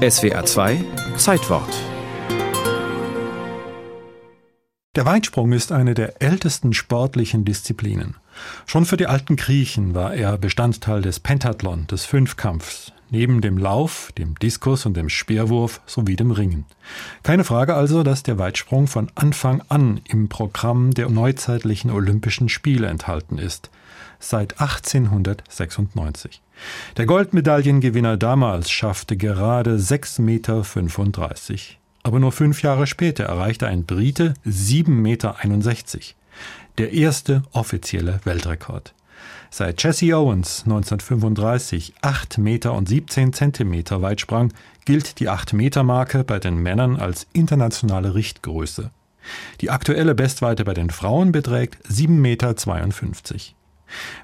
SWR 2 Zeitwort Der Weitsprung ist eine der ältesten sportlichen Disziplinen. Schon für die alten Griechen war er Bestandteil des Pentathlon, des Fünfkampfs, neben dem Lauf, dem Diskus und dem Speerwurf sowie dem Ringen. Keine Frage also, dass der Weitsprung von Anfang an im Programm der neuzeitlichen Olympischen Spiele enthalten ist, seit 1896. Der Goldmedaillengewinner damals schaffte gerade 6,35 Meter. Aber nur fünf Jahre später erreichte ein Brite 7,61 Meter. Der erste offizielle Weltrekord. Seit Jesse Owens 1935 8 Meter und 17 Zentimeter weit sprang, gilt die 8-Meter-Marke bei den Männern als internationale Richtgröße. Die aktuelle Bestweite bei den Frauen beträgt 7,52 Meter.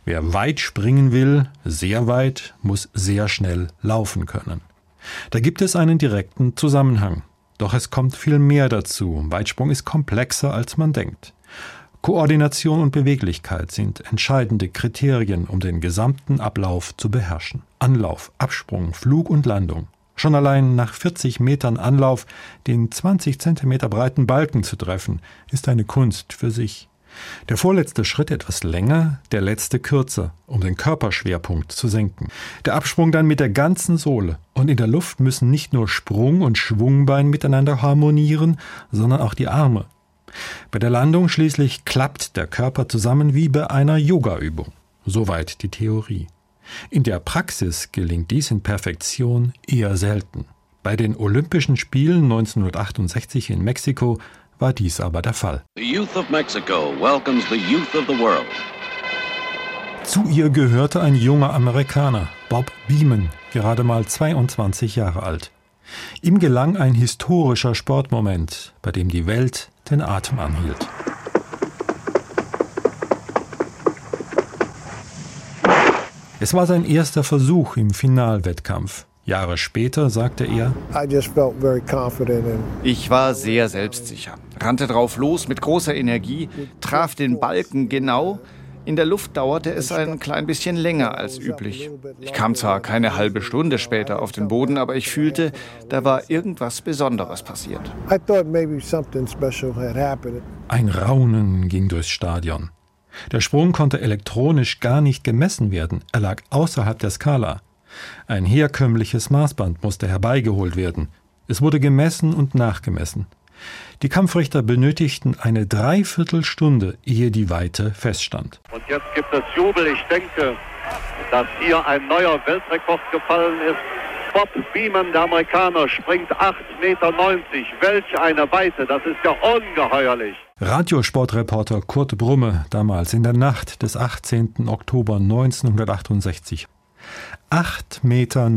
Wer weit springen will, sehr weit, muss sehr schnell laufen können. Da gibt es einen direkten Zusammenhang. Doch es kommt viel mehr dazu. Weitsprung ist komplexer, als man denkt. Koordination und Beweglichkeit sind entscheidende Kriterien, um den gesamten Ablauf zu beherrschen. Anlauf, Absprung, Flug und Landung. Schon allein nach 40 Metern Anlauf den 20 Zentimeter breiten Balken zu treffen, ist eine Kunst für sich. Der vorletzte Schritt etwas länger, der letzte kürzer, um den Körperschwerpunkt zu senken. Der Absprung dann mit der ganzen Sohle. Und in der Luft müssen nicht nur Sprung und Schwungbein miteinander harmonieren, sondern auch die Arme. Bei der Landung schließlich klappt der Körper zusammen wie bei einer Yogaübung. Soweit die Theorie. In der Praxis gelingt dies in Perfektion eher selten. Bei den Olympischen Spielen 1968 in Mexiko war dies aber der Fall. Zu ihr gehörte ein junger Amerikaner, Bob Beeman, gerade mal 22 Jahre alt. Ihm gelang ein historischer Sportmoment, bei dem die Welt den Atem anhielt. Es war sein erster Versuch im Finalwettkampf. Jahre später sagte er, ich war sehr selbstsicher, rannte drauf los mit großer Energie, traf den Balken genau, in der Luft dauerte es ein klein bisschen länger als üblich. Ich kam zwar keine halbe Stunde später auf den Boden, aber ich fühlte, da war irgendwas Besonderes passiert. Ein Raunen ging durchs Stadion. Der Sprung konnte elektronisch gar nicht gemessen werden, er lag außerhalb der Skala. Ein herkömmliches Maßband musste herbeigeholt werden. Es wurde gemessen und nachgemessen. Die Kampfrichter benötigten eine Dreiviertelstunde, ehe die Weite feststand. Und jetzt gibt es Jubel. Ich denke, dass hier ein neuer Weltrekord gefallen ist. Bob Beeman, der Amerikaner, springt 8,90 Meter. Welch eine Weite, das ist ja ungeheuerlich. Radiosportreporter Kurt Brumme, damals in der Nacht des 18. Oktober 1968. 8,90 Meter.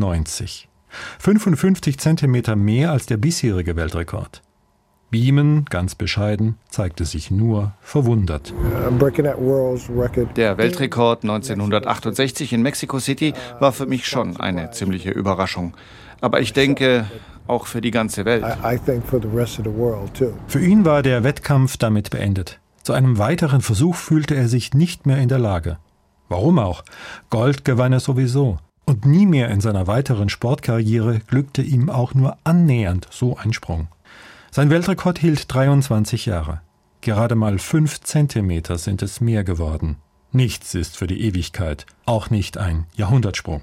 55 Zentimeter mehr als der bisherige Weltrekord. Beeman, ganz bescheiden, zeigte sich nur verwundert. Der Weltrekord 1968 in Mexico City war für mich schon eine ziemliche Überraschung. Aber ich denke, auch für die ganze Welt. Für ihn war der Wettkampf damit beendet. Zu einem weiteren Versuch fühlte er sich nicht mehr in der Lage. Warum auch? Gold gewann er sowieso. Und nie mehr in seiner weiteren Sportkarriere glückte ihm auch nur annähernd so ein Sprung. Sein Weltrekord hielt 23 Jahre. Gerade mal fünf Zentimeter sind es mehr geworden. Nichts ist für die Ewigkeit, auch nicht ein Jahrhundertsprung.